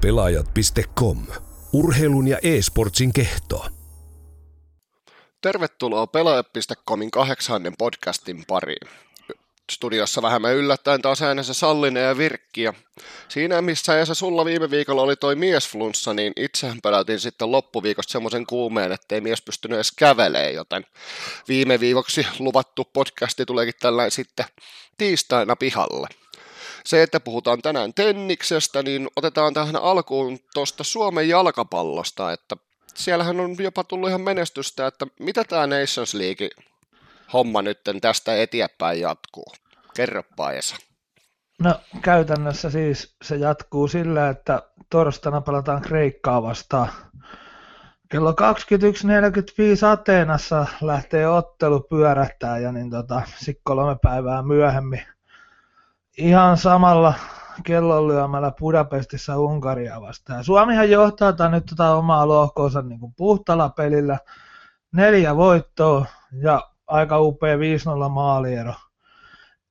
Pelaajat.com. Urheilun ja e-sportsin kehto. Tervetuloa Pelaajat.comin kahdeksannen podcastin pariin. Studiossa vähemmän yllättäen taas äänensä Sallinen ja Virkki. Ja siinä missä ja sulla viime viikolla oli toi miesflunssa, niin itsehän pelätin sitten loppuviikosta semmoisen kuumeen, ettei mies pystynyt edes kävelemään, joten viime viikoksi luvattu podcasti tuleekin tällainen sitten tiistaina pihalle se, että puhutaan tänään tenniksestä, niin otetaan tähän alkuun tuosta Suomen jalkapallosta, että siellähän on jopa tullut ihan menestystä, että mitä tämä Nations League homma nyt tästä eteenpäin jatkuu? Kerropa Esa. No käytännössä siis se jatkuu sillä, että torstaina pelataan Kreikkaa vastaan. Kello 21.45 Ateenassa lähtee ottelu pyörähtää ja niin tota, sitten kolme päivää myöhemmin ihan samalla kellonlyömällä Budapestissa Unkaria vastaan. Suomihan johtaa tämän nyt tota omaa lohkoonsa niin kuin puhtalla pelillä. Neljä voittoa ja aika upea 5-0 maaliero.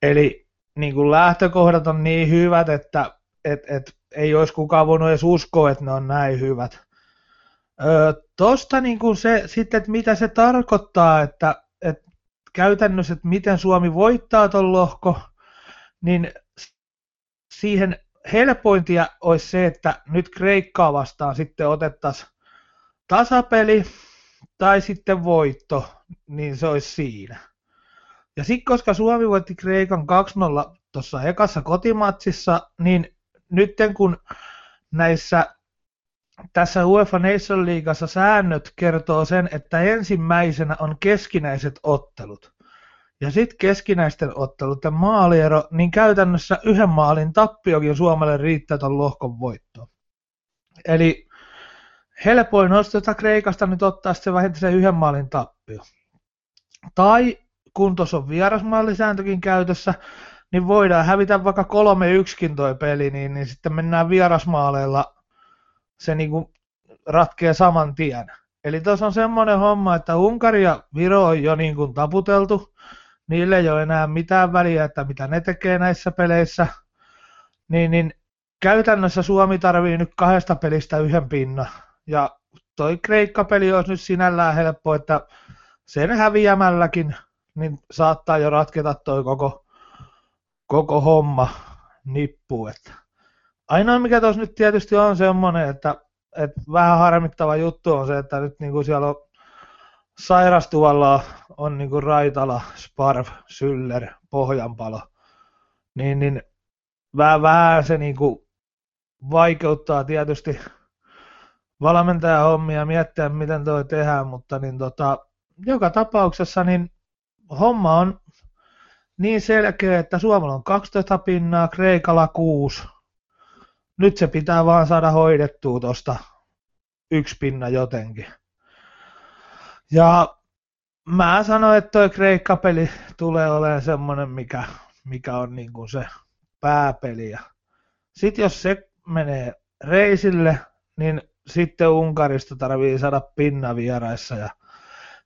Eli niin kuin lähtökohdat on niin hyvät, että et, et, ei olisi kukaan voinut edes uskoa, että ne on näin hyvät. Öö, tosta niin se, sitten, että mitä se tarkoittaa, että, että käytännössä, että miten Suomi voittaa tuon lohko, niin siihen helpointia olisi se, että nyt Kreikkaa vastaan sitten otettaisiin tasapeli tai sitten voitto, niin se olisi siinä. Ja sitten koska Suomi voitti Kreikan 2-0 tuossa ekassa kotimatsissa, niin nyt kun näissä tässä UEFA Nation Leagueassa säännöt kertoo sen, että ensimmäisenä on keskinäiset ottelut ja sitten keskinäisten otteluiden maaliero, niin käytännössä yhden maalin tappiokin Suomelle riittää tuon lohkon voittoon. Eli helpoin olisi tuota Kreikasta nyt ottaa sitten vähintään se yhden maalin tappio. Tai kun tuossa on vierasmaalisääntökin käytössä, niin voidaan hävitä vaikka 3-1kin toi peli, niin, niin sitten mennään vierasmaaleilla, se niin kuin ratkee saman tien. Eli tuossa on semmoinen homma, että Unkari ja Viro on jo niin taputeltu, niille ei ole enää mitään väliä, että mitä ne tekee näissä peleissä, niin, niin käytännössä Suomi tarvii nyt kahdesta pelistä yhden pinnan. Ja toi Kreikka-peli olisi nyt sinällään helppo, että sen häviämälläkin niin saattaa jo ratketa toi koko, koko homma nippu. Että ainoa mikä tuossa nyt tietysti on semmoinen, että, että vähän harmittava juttu on se, että nyt niin kuin siellä on sairastuvalla on niin kuin Raitala, Sparv, Syller, Pohjanpalo, niin, niin vähän, vähän se niin kuin vaikeuttaa tietysti valmentajan hommia miettiä, miten toi tehdään, mutta niin tota, joka tapauksessa niin homma on niin selkeä, että Suomella on 12 pinnaa, Kreikalla 6. Nyt se pitää vaan saada hoidettua tuosta yksi pinna jotenkin. Ja mä sanoin, että toi Kreikka-peli tulee olemaan semmoinen, mikä, mikä on niin kuin se pääpeli. Sitten jos se menee reisille, niin sitten Unkarista tarvii saada pinna vieraissa. Ja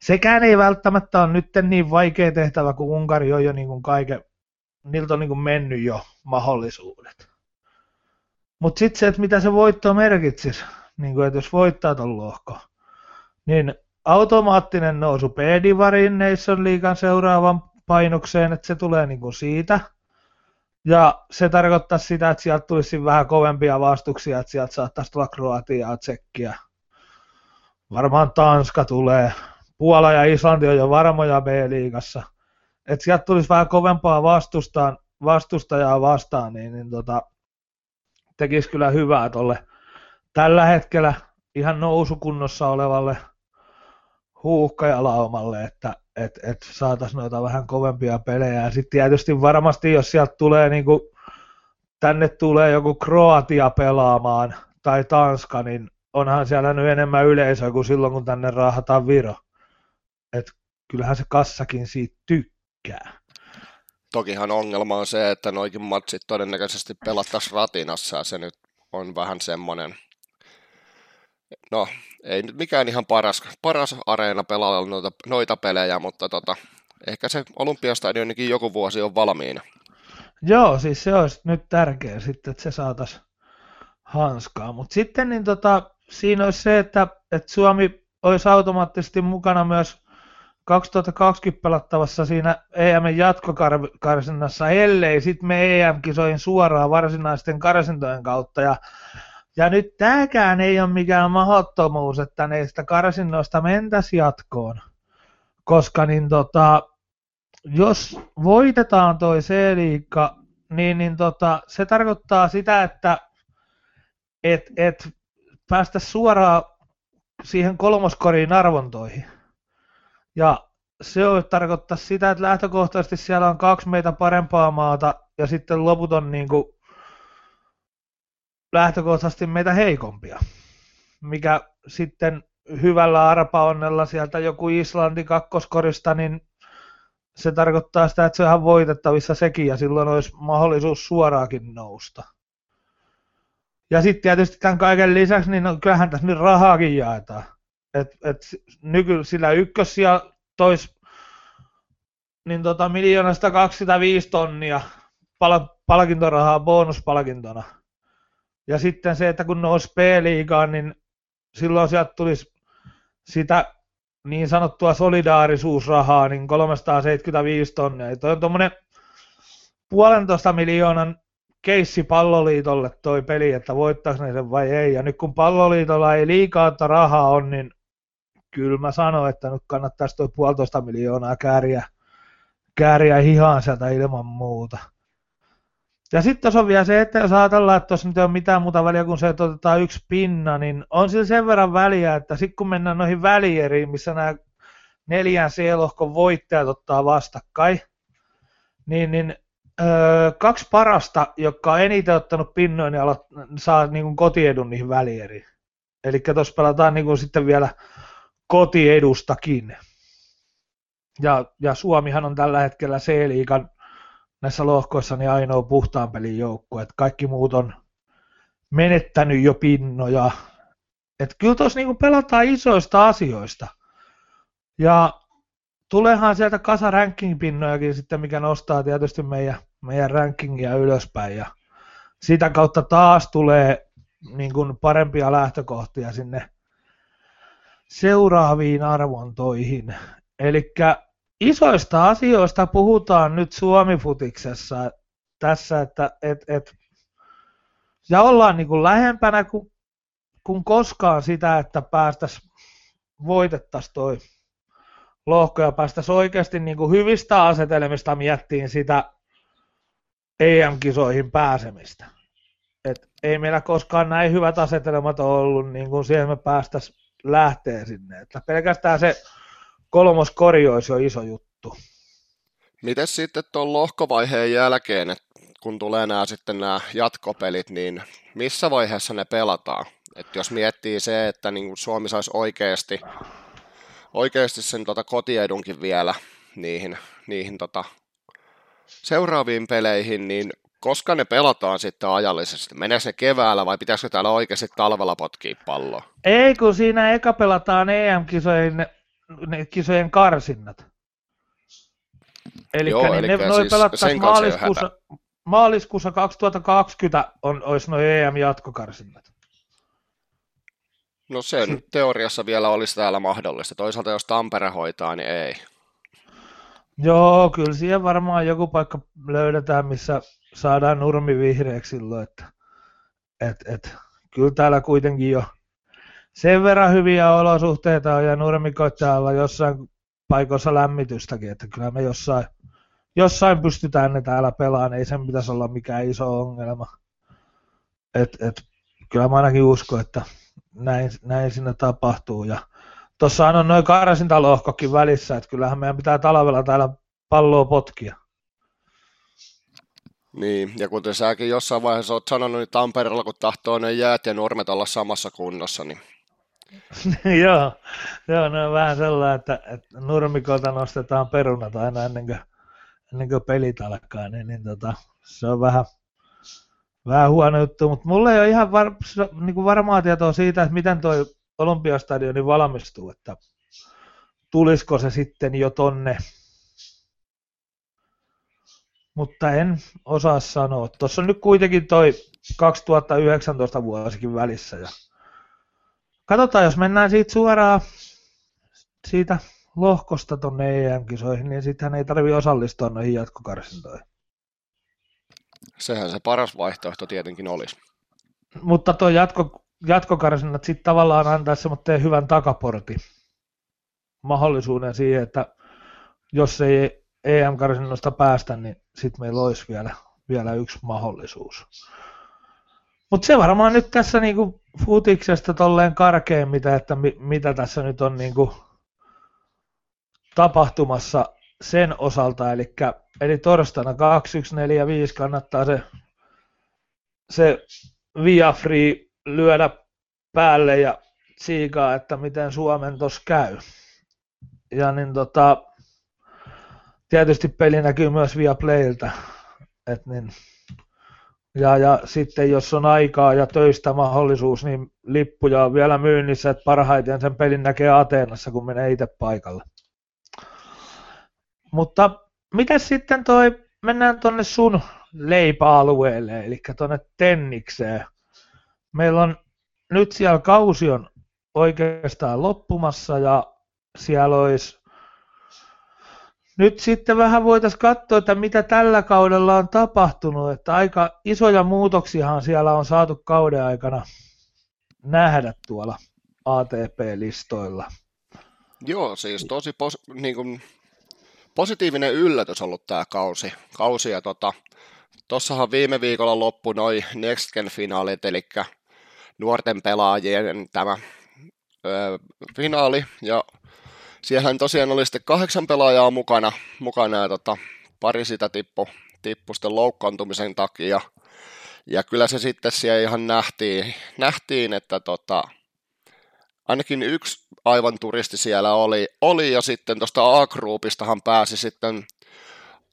sekään ei välttämättä ole nyt niin vaikea tehtävä, kun Unkari on jo niin kuin kaiken, niiltä on niin kuin mennyt jo mahdollisuudet. Mutta sitten se, että mitä se voitto merkitsisi, niin kuin, että jos voittaa tuon lohko, niin automaattinen nousu P-Divarin Nation Leaguean seuraavan painokseen, että se tulee niin kuin siitä. Ja se tarkoittaa sitä, että sieltä tulisi vähän kovempia vastuksia, että sieltä saattaisi tulla Kroatiaa, Tsekkiä. Varmaan Tanska tulee. Puola ja Islanti on jo varmoja B-liigassa. Että sieltä tulisi vähän kovempaa vastustaan, vastustajaa vastaan, niin, niin tota, tekisi kyllä hyvää tuolle tällä hetkellä ihan nousukunnossa olevalle – huuhkajalaumalle, että et, et saataisiin noita vähän kovempia pelejä. Sitten tietysti varmasti, jos sieltä tulee niin kuin, tänne tulee joku Kroatia pelaamaan tai Tanska, niin onhan siellä nyt enemmän yleisöä kuin silloin, kun tänne raahataan Viro. Et kyllähän se kassakin siitä tykkää. Tokihan ongelma on se, että noikin matsit todennäköisesti pelattaisiin ratinassa ja se nyt on vähän semmoinen no ei nyt mikään ihan paras, paras areena pelailla noita, noita pelejä, mutta tota, ehkä se Olympiastadionikin joku vuosi on valmiina. Joo, siis se olisi nyt tärkeä sitten, että se saataisiin hanskaa. Mutta sitten niin tota, siinä olisi se, että, että Suomi olisi automaattisesti mukana myös 2020 pelattavassa siinä EM jatkokarsinnassa, ellei sitten me EM-kisoihin suoraan varsinaisten karsintojen kautta. Ja, ja nyt tämäkään ei ole mikään mahdottomuus, että neistä karsinnoista mentäisi jatkoon. Koska niin tota, jos voitetaan toi C-liikka, niin, niin tota, se tarkoittaa sitä, että et, et päästä suoraan siihen kolmoskoriin arvontoihin. Ja se tarkoittaa sitä, että lähtökohtaisesti siellä on kaksi meitä parempaa maata ja sitten loput on niin kuin lähtökohtaisesti meitä heikompia. Mikä sitten hyvällä arpaonnella sieltä joku Islanti kakkoskorista, niin se tarkoittaa sitä, että se on ihan voitettavissa sekin ja silloin olisi mahdollisuus suoraakin nousta. Ja sitten tietysti tämän kaiken lisäksi, niin no, kyllähän tässä nyt rahaakin jaetaan. Et, et nyky, sillä ykkös ja tois niin tota, miljoonasta 205 tonnia pal- palkintorahaa bonuspalkintona. Ja sitten se, että kun nousi P-liigaan, niin silloin sieltä tulisi sitä niin sanottua solidaarisuusrahaa, niin 375 tonnia. Tuo on tuommoinen puolentoista miljoonan keissi palloliitolle toi peli, että voittaisi ne sen vai ei. Ja nyt kun palloliitolla ei liikaa rahaa on, niin kyllä mä sanon, että nyt kannattaisi tuo puolitoista miljoonaa kääriä, kääriä hihaan sieltä ilman muuta. Ja sitten tuossa on vielä se, että jos ajatellaan, että tuossa nyt ei ole mitään muuta väliä kuin se, että otetaan yksi pinna, niin on sillä sen verran väliä, että sitten kun mennään noihin välieriin, missä nämä neljän C-lohkon voittajat ottaa vastakkain, niin, niin öö, kaksi parasta, jotka on eniten ottanut pinnoja, niin alo- saa niin kuin kotiedun niihin välieriin. Eli tuossa pelataan niin kuin sitten vielä kotiedustakin. Ja, ja Suomihan on tällä hetkellä C-liigan näissä lohkoissa niin ainoa puhtaan pelin joukkue, että kaikki muut on menettänyt jo pinnoja. Että kyllä tuossa niin pelataan isoista asioista. Ja tuleehan sieltä kasa ranking-pinnojakin sitten, mikä nostaa tietysti meidän, meidän rankingia ylöspäin. Ja sitä kautta taas tulee niin kuin parempia lähtökohtia sinne seuraaviin arvontoihin. Eli isoista asioista puhutaan nyt Suomi-futiksessa tässä, että et, et, ja ollaan niin kuin lähempänä kuin, kuin koskaan sitä, että päästäisiin voitettaisiin toi lohko ja päästäisiin oikeasti niin kuin hyvistä asetelmista miettiin sitä EM-kisoihin pääsemistä. Et ei meillä koskaan näin hyvät asetelmat ollut, niin kuin siihen me päästäisiin lähtee sinne. Että pelkästään se kolmos kori olisi jo iso juttu. Miten sitten tuon lohkovaiheen jälkeen, että kun tulee nämä sitten nämä jatkopelit, niin missä vaiheessa ne pelataan? Et jos miettii se, että niin kuin Suomi saisi oikeasti, oikeasti sen tota kotiedunkin vielä niihin, niihin tota seuraaviin peleihin, niin koska ne pelataan sitten ajallisesti? Menee se keväällä vai pitäisikö täällä oikeasti talvella potkia palloa? Ei, kun siinä eka pelataan EM-kisojen ne kisojen karsinnat. Joo, niin ne, noi siis pelattaisiin maaliskuussa, maaliskuussa 2020 on, olisi noin EM-jatkokarsinnat. No se nyt teoriassa vielä olisi täällä mahdollista. Toisaalta jos Tampere hoitaa, niin ei. Joo, kyllä siihen varmaan joku paikka löydetään, missä saadaan nurmi vihreäksi silloin, että et, et, kyllä täällä kuitenkin jo sen verran hyviä olosuhteita on ja nurmikoittaa olla jossain paikoissa lämmitystäkin, että kyllä me jossain, jossain pystytään ne täällä pelaamaan, ei sen pitäisi olla mikään iso ongelma. Et, et, kyllä mä ainakin uskon, että näin, näin siinä tapahtuu. Ja tuossa on noin karsintalohkokin välissä, että kyllähän meidän pitää talvella täällä palloa potkia. Niin, ja kuten säkin jossain vaiheessa olet sanonut, niin Tampereella kun tahtoo ne jäät ja nurmet olla samassa kunnossa, niin joo, joo, ne on vähän sellainen, että, että nurmikolta nostetaan perunat aina ennen kuin, ennen kuin pelit alkaa, niin, niin tota, se on vähän, vähän huono juttu, mutta mulla ei ole ihan var, niin kuin varmaa tietoa siitä, että miten toi Olympiastadioni valmistuu, että tulisiko se sitten jo tonne, mutta en osaa sanoa. Tuossa on nyt kuitenkin toi 2019 vuosikin välissä. Ja katsotaan, jos mennään siitä suoraan siitä lohkosta tuonne EM-kisoihin, niin sittenhän ei tarvitse osallistua noihin jatkokarsintoihin. Sehän se paras vaihtoehto tietenkin olisi. Mutta tuo jatko, jatkokarsinnat sitten tavallaan antaa semmoinen hyvän takaportin mahdollisuuden siihen, että jos ei EM-karsinnosta päästä, niin sitten meillä olisi vielä, vielä yksi mahdollisuus. Mutta se varmaan nyt tässä niinku futiksesta tolleen karkeimmita, että mi, mitä tässä nyt on niinku tapahtumassa sen osalta, eli, eli torstaina 2145 kannattaa se, se Via Free lyödä päälle ja siikaa, että miten Suomen tos käy. Ja niin tota, tietysti peli näkyy myös via Playltä. Et niin, ja, ja sitten jos on aikaa ja töistä mahdollisuus, niin lippuja on vielä myynnissä, että parhaiten sen pelin näkee Ateenassa, kun menee itse paikalle. Mutta mitä sitten toi, mennään tuonne sun leipäalueelle, eli tuonne Tennikseen. Meillä on nyt siellä kausi on oikeastaan loppumassa ja siellä olisi nyt sitten vähän voitaisiin katsoa, että mitä tällä kaudella on tapahtunut, että aika isoja muutoksiahan siellä on saatu kauden aikana nähdä tuolla ATP-listoilla. Joo, siis tosi pos- niin kuin, positiivinen yllätys ollut tämä kausi. kausi ja tota, tossahan viime viikolla loppu noin Next Gen-finaalit, eli nuorten pelaajien tämä ö, finaali, ja Siellähän tosiaan oli sitten kahdeksan pelaajaa mukana, mukana ja tota, pari sitä tippu, tippu sitten loukkaantumisen takia. Ja kyllä se sitten siellä ihan nähtiin, nähtiin että tota, ainakin yksi aivan turisti siellä oli, oli ja sitten tuosta A-groupistahan pääsi sitten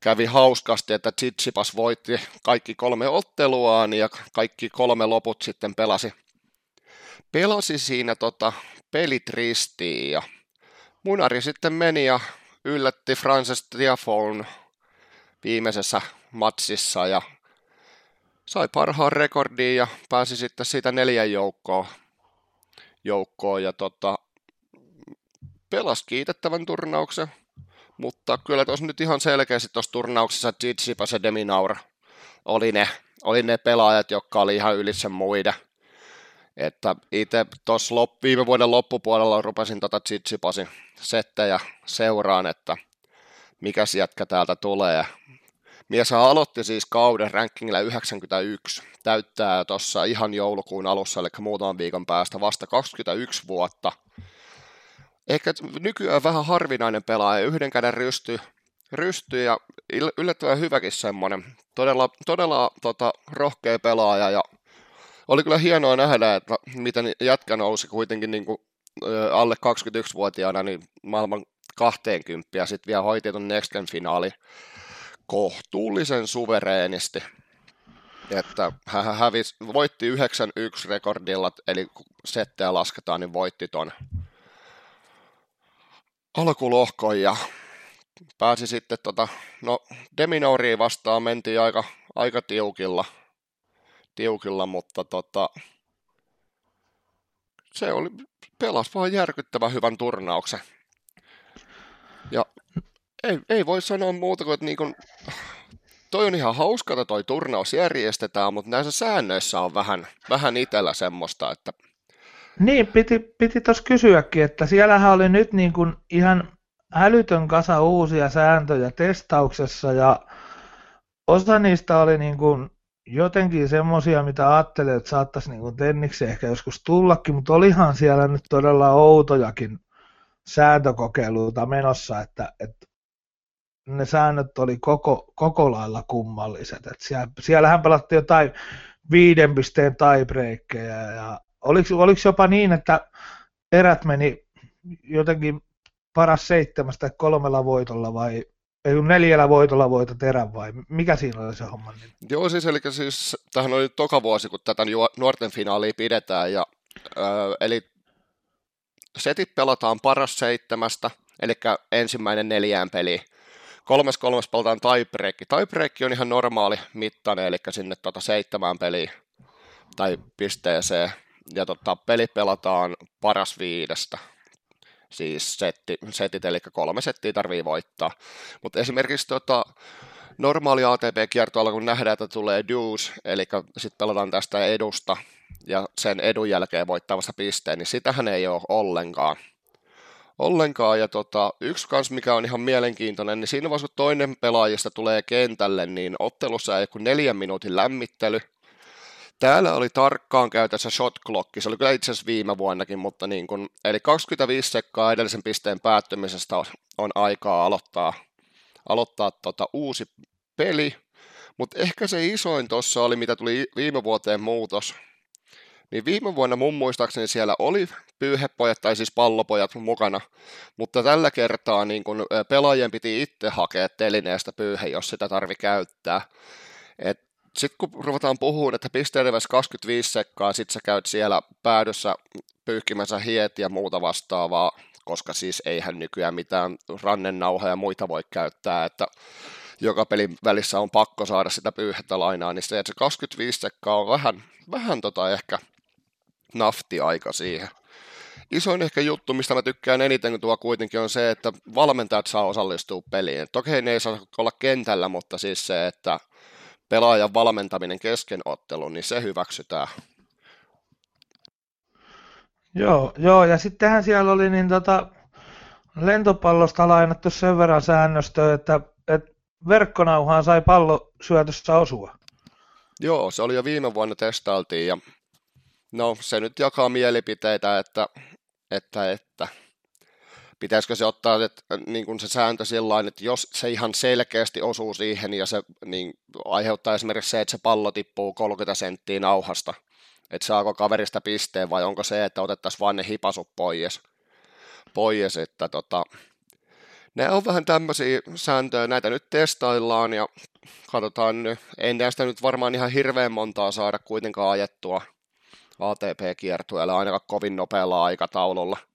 kävi hauskasti, että Tsitsipas voitti kaikki kolme otteluaan ja kaikki kolme loput sitten pelasi, pelasi siinä tota, pelit ristiin ja Munari sitten meni ja yllätti Frances Tiafoon viimeisessä matsissa ja sai parhaan rekordin ja pääsi sitten siitä neljän joukkoon, joukkoon ja tota, pelasi kiitettävän turnauksen, mutta kyllä tuossa nyt ihan selkeästi tuossa turnauksessa Tsitsipas ja Deminaur oli ne, oli ne pelaajat, jotka oli ihan ylissä muiden – että itse tuossa lop, viime vuoden loppupuolella rupesin tota Tsitsipasin settejä seuraan, että mikä jätkä täältä tulee. Mies aloitti siis kauden rankingilla 91, täyttää tuossa ihan joulukuun alussa, eli muutaman viikon päästä vasta 21 vuotta. Ehkä nykyään vähän harvinainen pelaaja, yhden käden rysty, rysty ja yllättävän hyväkin semmoinen. Todella, todella tota, rohkea pelaaja ja oli kyllä hienoa nähdä, että miten jätkä nousi kuitenkin niin kuin, alle 21-vuotiaana niin maailman 20 ja sitten vielä hoiti tuon Next finaali kohtuullisen suvereenisti. Että hän hävisi, voitti 9-1 rekordilla, eli kun settejä lasketaan, niin voitti ton alkulohkon ja pääsi sitten tota, no Deminoriin vastaan mentiin aika, aika tiukilla – tiukilla, mutta tota, se oli, pelas vaan järkyttävän hyvän turnauksen. Ja ei, ei voi sanoa muuta kuin, että niin kuin, toi on ihan hauska, että toi turnaus järjestetään, mutta näissä säännöissä on vähän, vähän itsellä semmoista, että... Niin, piti, piti tuossa kysyäkin, että siellähän oli nyt niin kuin ihan älytön kasa uusia sääntöjä testauksessa ja osa niistä oli niin kuin jotenkin semmoisia, mitä ajattelin, että saattaisi niin tenniksi ehkä joskus tullakin, mutta olihan siellä nyt todella outojakin sääntökokeiluita menossa, että, että ne säännöt oli koko, koko lailla kummalliset. Että siellä, siellähän pelattiin jotain viiden pisteen tiebreakkejä ja oliko, oliko jopa niin, että erät meni jotenkin paras seitsemästä kolmella voitolla vai ei neljällä voitolla voita terän vai mikä siinä oli se homma? Niin? Joo, siis, eli siis tähän oli toka vuosi, kun tätä nuorten finaalia pidetään, ja, äh, eli setit pelataan paras seitsemästä, eli ensimmäinen neljään peli. Kolmes kolmes pelataan tiebreak. Tiebreak on ihan normaali mittainen, eli sinne tota seitsemään peliin tai pisteeseen, ja tota, peli pelataan paras viidestä. Siis setti, setit, eli kolme settiä tarvii voittaa. Mutta esimerkiksi tota, normaali ATP-kiertoilla, kun nähdään, että tulee dues, eli sitten pelataan tästä edusta, ja sen edun jälkeen voittavassa pisteen, niin sitähän ei ole ollenkaan. Ollenkaan, ja tota, yksi kans, mikä on ihan mielenkiintoinen, niin siinä vaiheessa, kun toinen pelaajista tulee kentälle, niin ottelussa ei kuin neljän minuutin lämmittely, Täällä oli tarkkaan käytössä shot clock, se oli kyllä itse asiassa viime vuonnakin, mutta niin kun, eli 25 sekkaa edellisen pisteen päättymisestä on, aikaa aloittaa, aloittaa tota uusi peli, mutta ehkä se isoin tuossa oli, mitä tuli viime vuoteen muutos, niin viime vuonna mun muistaakseni siellä oli pyyhepojat tai siis pallopojat mukana, mutta tällä kertaa niin kun pelaajien piti itse hakea telineestä pyyhe, jos sitä tarvi käyttää. Et sitten kun ruvetaan puhumaan, että pisteilevässä 25 sekkaa, sit sä käyt siellä päädyssä pyyhkimässä hiet ja muuta vastaavaa, koska siis eihän nykyään mitään rannennauhoja ja muita voi käyttää, että joka pelin välissä on pakko saada sitä pyyhettä lainaa, niin se, että se 25 sekkaa on vähän, vähän tota ehkä nafti aika siihen. Isoin ehkä juttu, mistä mä tykkään eniten tuo kuitenkin on se, että valmentajat saa osallistua peliin. Toki ne ei saa olla kentällä, mutta siis se, että pelaajan valmentaminen kesken ottelun, niin se hyväksytään. Joo, joo ja sittenhän siellä oli niin tota, lentopallosta lainattu sen verran säännöstö, että, että verkkonauhaan sai pallo syötössä osua. Joo, se oli jo viime vuonna testailtiin ja no se nyt jakaa mielipiteitä, että, että, että pitäisikö se ottaa että, niin kuin se sääntö sillä että jos se ihan selkeästi osuu siihen ja se niin, aiheuttaa esimerkiksi se, että se pallo tippuu 30 senttiä nauhasta, että saako kaverista pisteen vai onko se, että otettaisiin vain ne hipasut pois, pois että tota, ne on vähän tämmöisiä sääntöjä, näitä nyt testaillaan ja katsotaan nyt, ei näistä nyt varmaan ihan hirveän montaa saada kuitenkaan ajettua ATP-kiertueella ainakaan kovin nopealla aikataululla.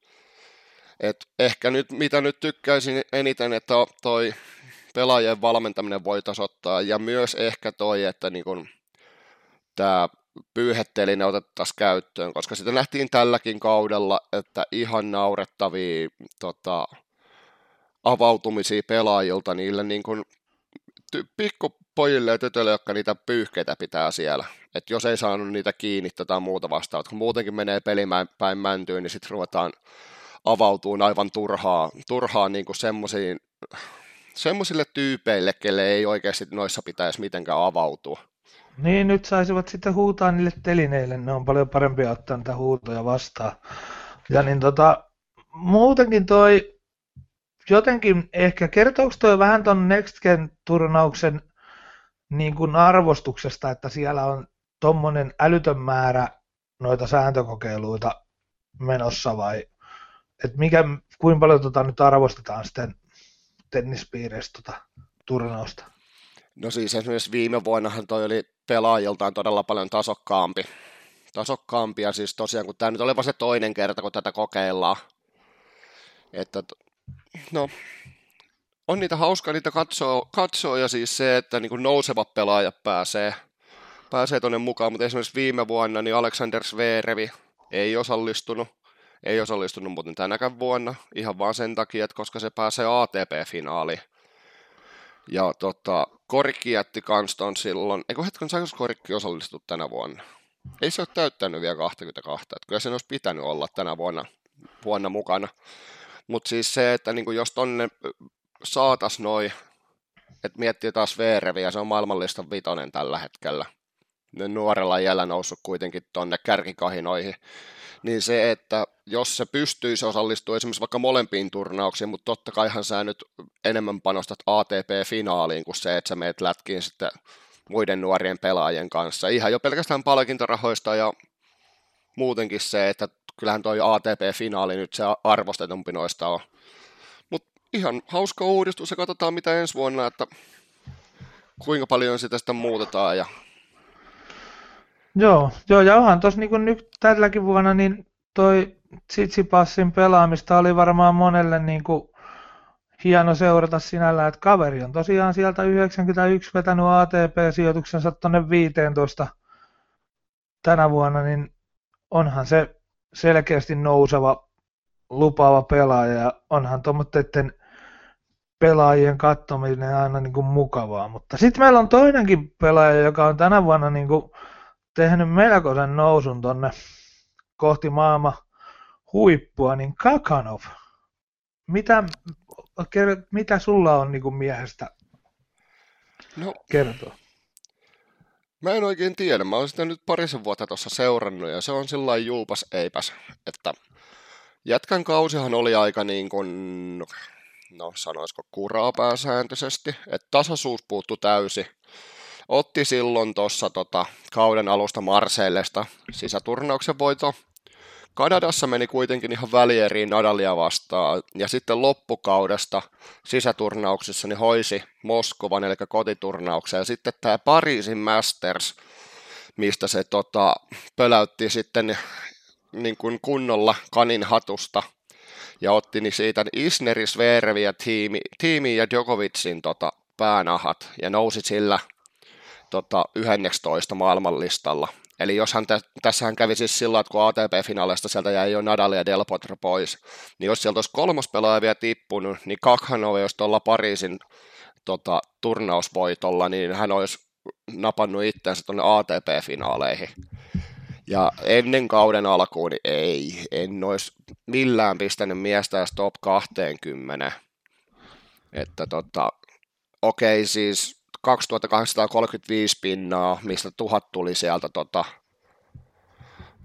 Et ehkä nyt, mitä nyt tykkäisin eniten, että toi pelaajien valmentaminen voi tasoittaa, ja myös ehkä toi, että niin kun, tämä pyyhetteline otettaisiin käyttöön, koska sitä nähtiin tälläkin kaudella, että ihan naurettavia tota, avautumisia pelaajilta niille niin kun, ty- pikkupojille ja tytöille, jotka niitä pyyhkeitä pitää siellä. että jos ei saanut niitä kiinni tai muuta vastaavaa, kun muutenkin menee pelipäin mäntyyn, niin sitten ruvetaan avautuu aivan turhaa, turhaa niin kuin semmoisiin, semmoisille tyypeille, kelle ei oikeasti noissa pitäisi mitenkään avautua. Niin, nyt saisivat sitten huutaa niille telineille, ne on paljon parempi ottaa niitä huutoja vastaan. Ja niin tota, muutenkin toi, jotenkin ehkä kertooko toi vähän ton Next Gen-turnauksen niin kuin arvostuksesta, että siellä on tommonen älytön määrä noita sääntökokeiluita menossa vai että mikä, kuinka paljon tota nyt arvostetaan sitten tennispiireistä tota turnausta? No siis esimerkiksi viime vuonnahan toi oli pelaajiltaan todella paljon tasokkaampi. Tasokkaampi ja siis tosiaan, kun tämä nyt oli vasta toinen kerta, kun tätä kokeillaan. Että no, on niitä hauskaa niitä katsoa, katsoa ja siis se, että niin nousevat pelaajat pääsee, pääsee tuonne mukaan, mutta esimerkiksi viime vuonna niin Alexander Sverevi ei osallistunut ei osallistunut muuten tänäkään vuonna, ihan vaan sen takia, että koska se pääsee ATP-finaaliin. Ja tota, Korikki jätti kans ton silloin, eikö hetken saako Korikki osallistua tänä vuonna? Ei se ole täyttänyt vielä 22, että kyllä sen olisi pitänyt olla tänä vuonna, vuonna mukana. Mutta siis se, että niinku jos tonne saatas noin, että miettii taas Veereviä, se on maailmanlistan vitonen tällä hetkellä. Nuorella iällä noussut kuitenkin tonne kärkikahinoihin, niin se, että jos se pystyisi osallistumaan esimerkiksi vaikka molempiin turnauksiin, mutta totta kaihan sä nyt enemmän panostat ATP-finaaliin kuin se, että sä meet lätkiin sitten muiden nuorien pelaajien kanssa. Ihan jo pelkästään palkintorahoista ja muutenkin se, että kyllähän toi ATP-finaali nyt se arvostetumpi noista on. Mutta ihan hauska uudistus ja katsotaan mitä ensi vuonna, että kuinka paljon sitä sitten muutetaan ja Joo, joo ja onhan tuossa niin nyt tälläkin vuonna niin toi Tsitsipassin pelaamista oli varmaan monelle niin kuin hieno seurata sinällä, että kaveri on tosiaan sieltä 91 vetänyt ATP-sijoituksensa tuonne 15 tänä vuonna, niin onhan se selkeästi nouseva, lupaava pelaaja ja onhan tuommoitteiden pelaajien katsominen aina niin kuin mukavaa. Mutta sitten meillä on toinenkin pelaaja, joka on tänä vuonna niin kuin tehnyt melkoisen nousun tonne kohti maailman huippua, niin Kakanov. Mitä, mitä sulla on niin kuin miehestä no, kertoa? Mä en oikein tiedä. Mä oon sitä nyt parisen vuotta tuossa seurannut ja se on sillä juupas eipäs, että jätkän kausihan oli aika niin kuin, no sanoisiko kuraa pääsääntöisesti, että tasaisuus puuttu täysi. Otti silloin tuossa tota, kauden alusta Marseillesta sisäturnauksen voito. Kanadassa meni kuitenkin ihan välieriin Nadalia vastaan, ja sitten loppukaudesta sisäturnauksissa niin hoisi Moskovan, eli kotiturnauksen, ja sitten tämä Pariisin Masters, mistä se tota, pöläytti sitten niin kuin kunnolla kanin hatusta, ja otti niin siitä Isneris, Verviä tiimi, tiimi ja Djokovicin tota, päänahat, ja nousi sillä tota, 11 maailmanlistalla. Eli jos hän tä, tässähän kävi siis sillä, että kun ATP-finaaleista sieltä jäi jo Nadal ja Del Potro pois, niin jos sieltä olisi kolmas pelaaja vielä tippunut, niin Kakhanov olisi tuolla Pariisin tota, turnausvoitolla, niin hän olisi napannut itseänsä tuonne ATP-finaaleihin. Ja ennen kauden alkuun niin ei, en olisi millään pistänyt miestä top 20. Että tota, okei siis 2835 pinnaa, mistä tuhat tuli sieltä tota,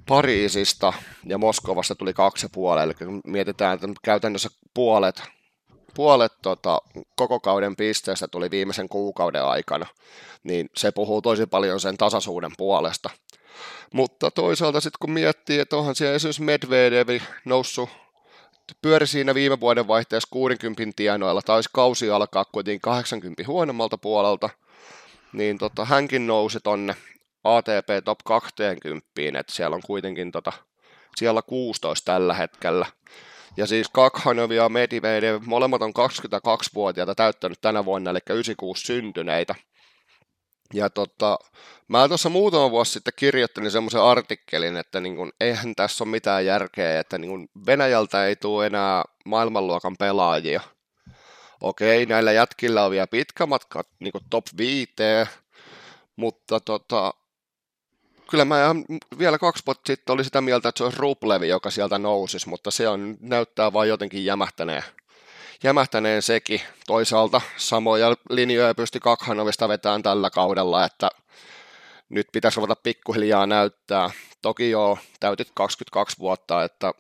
Pariisista ja Moskovasta tuli kaksi puoli, eli mietitään, että käytännössä puolet, puolet tota, koko kauden pisteestä tuli viimeisen kuukauden aikana, niin se puhuu tosi paljon sen tasaisuuden puolesta. Mutta toisaalta sitten kun miettii, että onhan siellä esimerkiksi Medvedev noussut pyöri siinä viime vuoden vaihteessa 60 tienoilla, taisi kausi alkaa kuitenkin 80 huonommalta puolelta, niin tota, hänkin nousi tonne ATP Top 20, että siellä on kuitenkin tota, siellä 16 tällä hetkellä. Ja siis Kakhanov ja Medvedev, molemmat on 22-vuotiaita täyttänyt tänä vuonna, eli 96 syntyneitä. Ja tota, mä tuossa muutama vuosi sitten kirjoittelin semmoisen artikkelin, että niin kun, eihän tässä ole mitään järkeä, että niin kun Venäjältä ei tule enää maailmanluokan pelaajia. Okei, näillä jätkillä on vielä pitkä matka niin top 5, mutta tota, kyllä mä ihan vielä kaksi vuotta sitten oli sitä mieltä, että se olisi Ruplevi, joka sieltä nousisi, mutta se on, näyttää vain jotenkin jämähtäneen jämähtäneen sekin. Toisaalta samoja linjoja pysty Kakhanovista vetämään tällä kaudella, että nyt pitäisi ruveta pikkuhiljaa näyttää. Toki joo, täytit 22 vuotta, että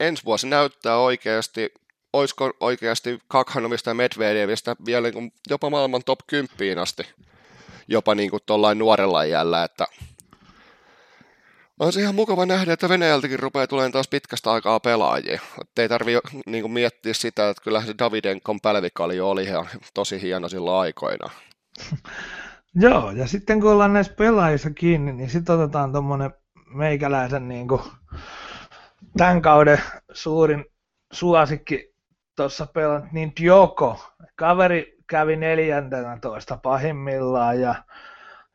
ensi vuosi näyttää oikeasti, olisiko oikeasti Kakhanovista ja Medvedevistä vielä niin jopa maailman top 10 asti, jopa niin kuin nuorella iällä, että on se ihan mukava nähdä, että Venäjältäkin rupeaa tulemaan taas pitkästä aikaa pelaajia. Että ei tarvi niin miettiä sitä, että kyllä se Davidenkon pälvikali oli ihan tosi hieno sillä aikoina. Joo, ja sitten kun ollaan näissä pelaajissa kiinni, niin sitten otetaan tuommoinen meikäläisen niin kuin, tämän kauden suurin suosikki tuossa pelat, niin Joko. Kaveri kävi neljäntenä toista pahimmillaan ja,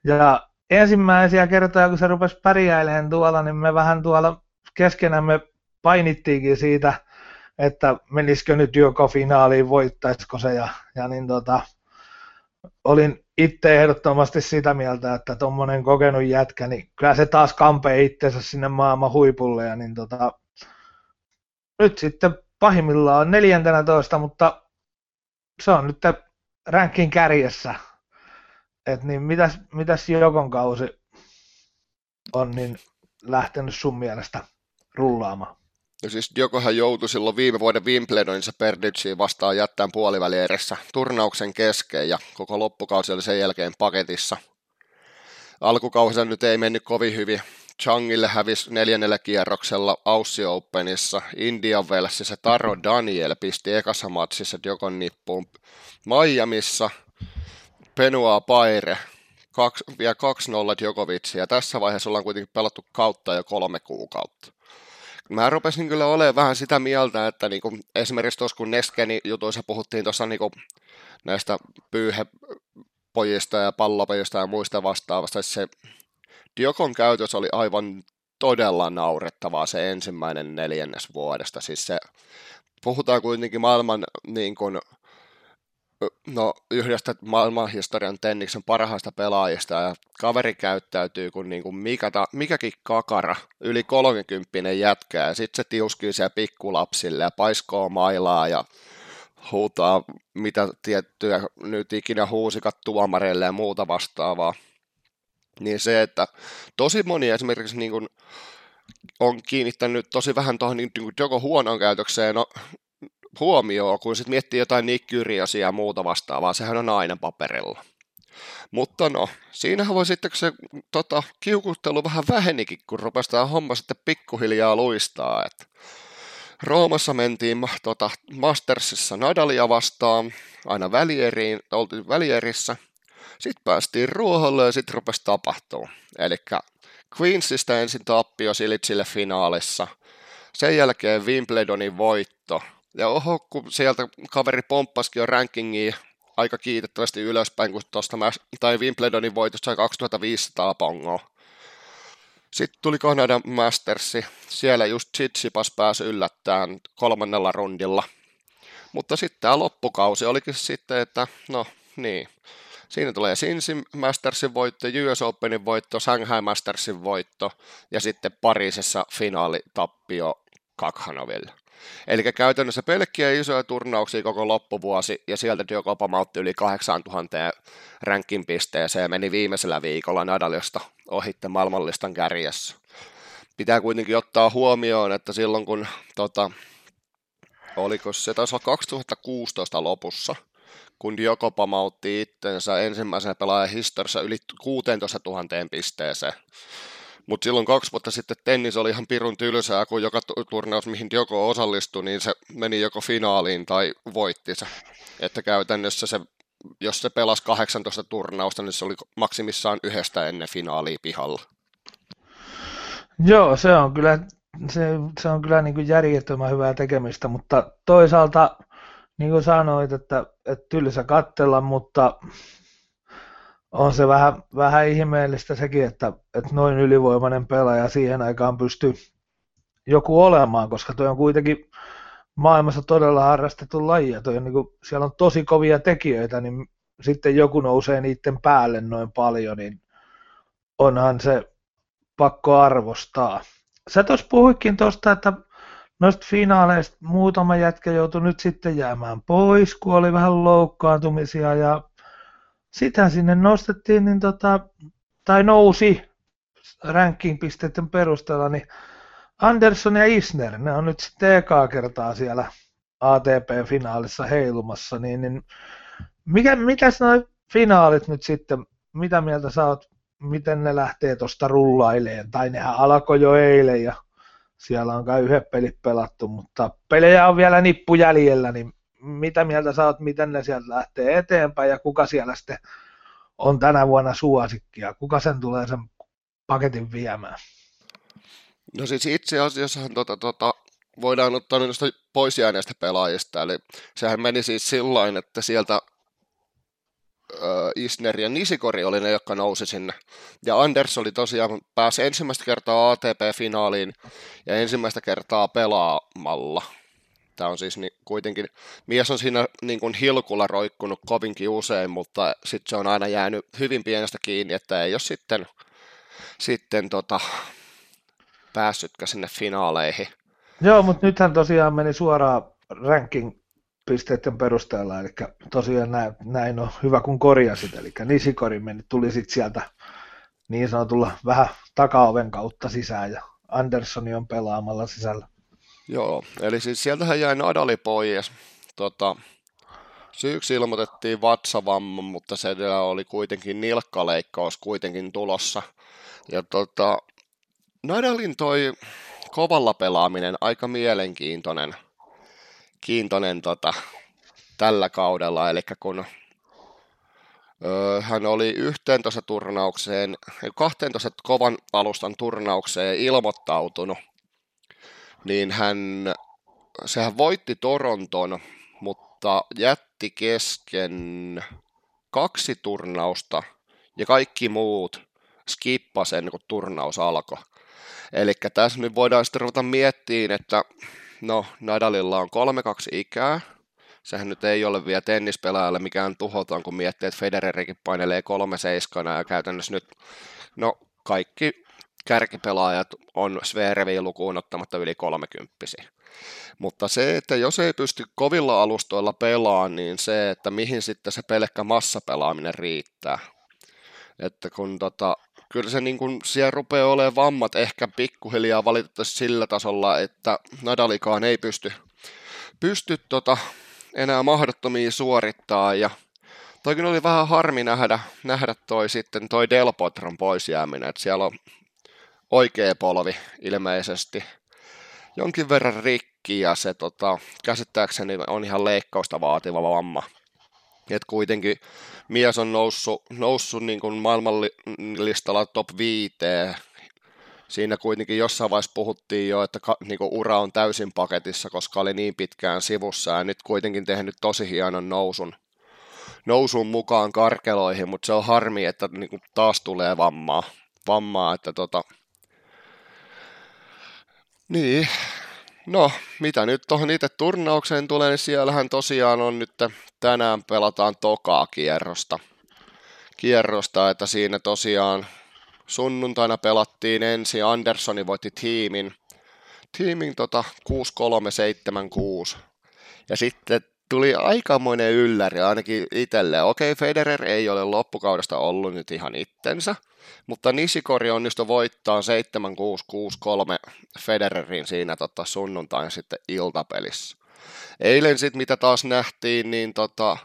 ja ensimmäisiä kertoja, kun se rupesi pärjäilemään tuolla, niin me vähän tuolla keskenämme painittiinkin siitä, että menisikö nyt joko finaaliin, voittaisiko se, ja, ja niin tota, olin itse ehdottomasti sitä mieltä, että tuommoinen kokenut jätkä, niin kyllä se taas kampee itsensä sinne maailman huipulle, ja niin tota, nyt sitten pahimmillaan on 14, mutta se on nyt rankin kärjessä, et niin mitäs, mitäs Jokon kausi on niin lähtenyt sun mielestä rullaamaan? No siis Jokohan joutui silloin viime vuoden Wimbledonissa Perditsiin vastaan jättäen puolivälieressä turnauksen kesken ja koko loppukausi oli sen jälkeen paketissa. Alkukausina nyt ei mennyt kovin hyvin. Changille hävisi neljännellä kierroksella Aussie Openissa, Indian Wellsissä Taro Daniel pisti ekassa matsissa Jokon nippuun Miamiissa – Penua Paire, kaksi, vielä 2-0 Djokovic, ja tässä vaiheessa ollaan kuitenkin pelattu kautta jo kolme kuukautta. Mä rupesin kyllä olemaan vähän sitä mieltä, että niinku, esimerkiksi tuossa kun Neskeni jutuissa puhuttiin tuossa niinku, näistä pyyhepojista ja pallopojista ja muista vastaavasta, se Diokon käytös oli aivan todella naurettavaa se ensimmäinen neljännes vuodesta. Siis se, puhutaan kuitenkin maailman niin kuin, no, yhdestä maailmanhistorian tenniksen parhaista pelaajista ja kaveri käyttäytyy kuin, niin kuin mikä ta, mikäkin kakara, yli 30 jätkä ja sitten se tiuskii siellä pikkulapsille ja paiskoo mailaa ja huutaa mitä tiettyjä nyt ikinä huusikat tuomareille ja muuta vastaavaa. Niin se, että tosi moni esimerkiksi niin kuin on kiinnittänyt tosi vähän tuohon niin, niin joko huonoon käytökseen no, huomioon, kun sitten miettii jotain Nick Kyriosia ja muuta vastaavaa, sehän on aina paperilla. Mutta no, siinähän voi sitten, kun se tota, kiukuttelu vähän vähenikin, kun rupesi tämä homma sitten pikkuhiljaa luistaa. Et Roomassa mentiin tota, Mastersissa Nadalia vastaan, aina välieriin, oltiin välierissä. Sitten päästiin ruoholle ja sitten rupesi tapahtuu. Eli Queensista ensin tappio Silitsille finaalissa. Sen jälkeen Wimbledonin voitto. Ja oho, kun sieltä kaveri pomppaskin jo rankingiin aika kiitettävästi ylöspäin, kun tuosta tai Wimbledonin voitosta sai 2500 pongoa. Sitten tuli Kanadan Mastersi. Siellä just Tsitsipas pääsi yllättämään kolmannella rundilla. Mutta sitten tämä loppukausi olikin sitten, että no niin, Siinä tulee Sinsin Mastersin voitto, US Openin voitto, Shanghai Mastersin voitto ja sitten Pariisissa finaalitappio Kakhanoville. Eli käytännössä pelkkiä isoja turnauksia koko loppuvuosi, ja sieltä Djokopa mautti yli 8000 rankin pisteeseen meni viimeisellä viikolla Nadalista ohitte maailmanlistan kärjessä. Pitää kuitenkin ottaa huomioon, että silloin kun tota, oliko se taisi olla 2016 lopussa, kun Dioko pamautti itsensä ensimmäisenä pelaajan historiassa yli 16 000 pisteeseen. Mutta silloin kaksi vuotta sitten tennis oli ihan pirun tylsää, kun joka turnaus, mihin Dioko osallistui, niin se meni joko finaaliin tai voitti se. Että käytännössä se, jos se pelasi 18 turnausta, niin se oli maksimissaan yhdestä ennen finaalia pihalla. Joo, se on kyllä, se, se on kyllä niin kuin järjettömän hyvää tekemistä, mutta toisaalta niin kuin sanoit, että, että tylsä katsella, mutta on se vähän, vähän ihmeellistä sekin, että, että noin ylivoimainen pelaaja siihen aikaan pystyy joku olemaan, koska tuo on kuitenkin maailmassa todella harrastettu laji, ja toi on niin kuin, siellä on tosi kovia tekijöitä, niin sitten joku nousee niiden päälle noin paljon, niin onhan se pakko arvostaa. Sä tuossa puhuikin tuosta, että noista finaaleista muutama jätkä joutui nyt sitten jäämään pois, kun oli vähän loukkaantumisia ja sitä sinne nostettiin, niin tota, tai nousi ranking-pisteiden perusteella, niin Anderson ja Isner, ne on nyt sitten ekaa kertaa siellä ATP-finaalissa heilumassa, niin, niin mikä, mitäs noin finaalit nyt sitten, mitä mieltä sä oot, miten ne lähtee tuosta rullaileen, tai nehän alkoi jo eilen ja siellä on kai yhdet pelit pelattu, mutta pelejä on vielä nippu jäljellä, niin mitä mieltä sä oot, miten ne sieltä lähtee eteenpäin ja kuka siellä sitten on tänä vuonna suosikki ja kuka sen tulee sen paketin viemään? No siis itse asiassa tota, tota, voidaan ottaa noista pois jääneistä pelaajista, eli sehän meni siis sillä että sieltä Isner ja Nisikori oli ne, jotka nousi sinne. Ja Anders oli tosiaan pääsi ensimmäistä kertaa ATP-finaaliin ja ensimmäistä kertaa pelaamalla. Tämä on siis niin, kuitenkin, mies on siinä niin kuin hilkulla roikkunut kovinkin usein, mutta sitten se on aina jäänyt hyvin pienestä kiinni, että ei ole sitten, sitten tota, päässytkään sinne finaaleihin. Joo, mutta nythän tosiaan meni suoraan ranking pisteiden perusteella, eli tosiaan näin, näin on hyvä kun korjasit, eli Nisikori meni, tuli sitten sieltä niin sanotulla vähän takaoven kautta sisään ja Anderssoni on pelaamalla sisällä. Joo, eli siis sieltähän jäi Nadali pois. Tota, syyksi ilmoitettiin vatsavamma, mutta se oli kuitenkin nilkkaleikkaus kuitenkin tulossa. Ja tota, Nadalin toi kovalla pelaaminen aika mielenkiintoinen – kiintoinen tota, tällä kaudella, eli kun hän oli 11 turnaukseen, 12 kovan alustan turnaukseen ilmoittautunut, niin hän, sehän voitti Toronton, mutta jätti kesken kaksi turnausta ja kaikki muut skippasi sen, kun turnaus alkoi. Eli tässä nyt voidaan sitten ruveta miettimään, että no Nadalilla on 3-2 ikää, sehän nyt ei ole vielä tennispelaajalle mikään tuhoton, kun miettii, että Federerikin painelee kolme seiskana ja käytännössä nyt, no kaikki kärkipelaajat on Svereviä lukuun ottamatta yli 30 mutta se, että jos ei pysty kovilla alustoilla pelaamaan, niin se, että mihin sitten se pelkkä massapelaaminen riittää. Että kun tota, kyllä se niin kuin, siellä rupeaa olemaan vammat ehkä pikkuhiljaa valitettavasti sillä tasolla, että Nadalikaan ei pysty, pysty tota, enää mahdottomia suorittaa ja toikin oli vähän harmi nähdä, nähdä toi sitten toi Delpotron pois jääminen, että siellä on oikea polvi ilmeisesti jonkin verran rikki ja se tota, käsittääkseni on ihan leikkausta vaativa vamma. Et kuitenkin mies on noussut, noussut niin kuin maailmanlistalla top 5. Siinä kuitenkin jossain vaiheessa puhuttiin jo, että ka, niin kuin ura on täysin paketissa, koska oli niin pitkään sivussa ja nyt kuitenkin tehnyt tosi hienon nousun, nousun mukaan karkeloihin, mutta se on harmi, että niin kuin taas tulee vammaa, vammaa että tota, niin, no mitä nyt tuohon itse turnaukseen tulee, niin siellähän tosiaan on nyt tänään pelataan tokaa kierrosta. Kierrosta, että siinä tosiaan sunnuntaina pelattiin ensin, Anderssoni voitti tiimin, tiimin tota 6-3-7-6. Ja sitten tuli aikamoinen ylläri ainakin itselle. Okei, Federer ei ole loppukaudesta ollut nyt ihan itsensä, mutta Nishikori onnistui voittaa 7-6-6-3 Federerin siinä tota, sunnuntain sitten iltapelissä. Eilen sitten mitä taas nähtiin, niin tota,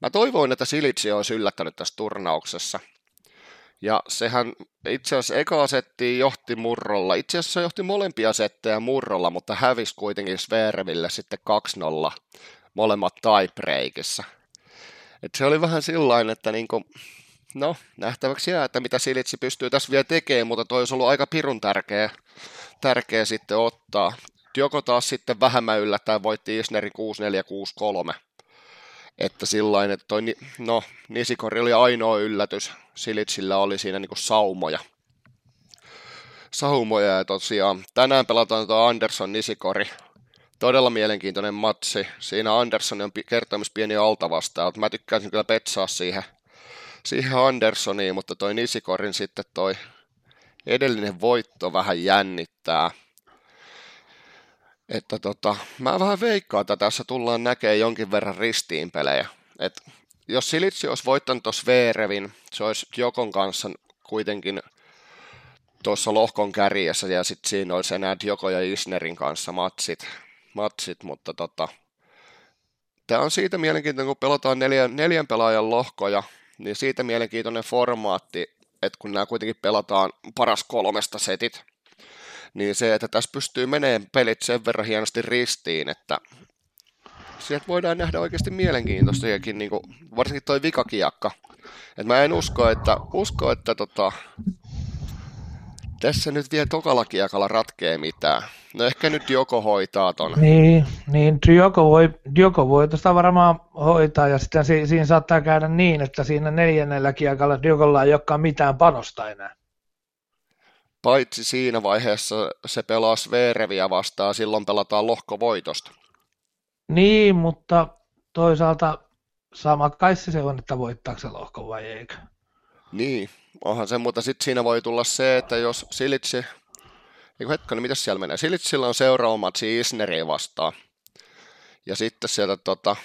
mä toivoin, että Silitsi olisi yllättänyt tässä turnauksessa. Ja sehän itse asiassa eka setti johti murrolla. Itse asiassa johti molempia settejä murrolla, mutta hävisi kuitenkin Svereville sitten 2-0 molemmat tiebreakissa. Et se oli vähän sillain, että niinku, no, nähtäväksi jää, että mitä Silitsi pystyy tässä vielä tekemään, mutta toi olisi ollut aika pirun tärkeä, tärkeä sitten ottaa. Joko taas sitten vähemmän yllättäen voitti Isnerin 6-4-6-3. Että sillain, että toi, no, Nisikori oli ainoa yllätys. Silitsillä oli siinä niinku saumoja. Saumoja ja tosiaan tänään pelataan tuo Anderson Nisikori todella mielenkiintoinen matsi. Siinä Andersson on kertomus pieni altavasta. Mä tykkäisin kyllä petsaa siihen, siihen Anderssoniin, mutta toi Nisikorin sitten toi edellinen voitto vähän jännittää. Että tota, mä vähän veikkaan, että tässä tullaan näkemään jonkin verran ristiinpelejä. Et jos Silitsi olisi voittanut tuossa Veerevin, se olisi Jokon kanssa kuitenkin tuossa lohkon kärjessä ja sitten siinä olisi enää Joko ja Isnerin kanssa matsit matsit, mutta tota, tämä on siitä mielenkiintoinen, kun pelataan neljän, neljän pelaajan lohkoja, niin siitä mielenkiintoinen formaatti, että kun nämä kuitenkin pelataan paras kolmesta setit, niin se, että tässä pystyy menemään pelit sen verran hienosti ristiin, että sieltä voidaan nähdä oikeasti mielenkiintoisiakin, niin kuin, varsinkin toi vikakiakka. Et mä en usko, että, usko, että tota, tässä nyt vielä tokalla kiekalla ratkee mitään. No ehkä nyt Joko hoitaa ton. Niin, niin Joko voi, Joko voi tuosta varmaan hoitaa ja sitten si, siinä saattaa käydä niin, että siinä neljännellä kiekalla Jokolla ei olekaan mitään panosta enää. Paitsi siinä vaiheessa se pelaa Svereviä vastaan, silloin pelataan lohkovoitosta. Niin, mutta toisaalta sama kai se on, että voittaako se lohko vai eikö. Niin, onhan se, mutta sitten siinä voi tulla se, että jos Silitsi, eikö hetkinen, mitä siellä menee? Silitsillä on seuraava matsi Isneriä vastaan. Ja sitten sieltä tota,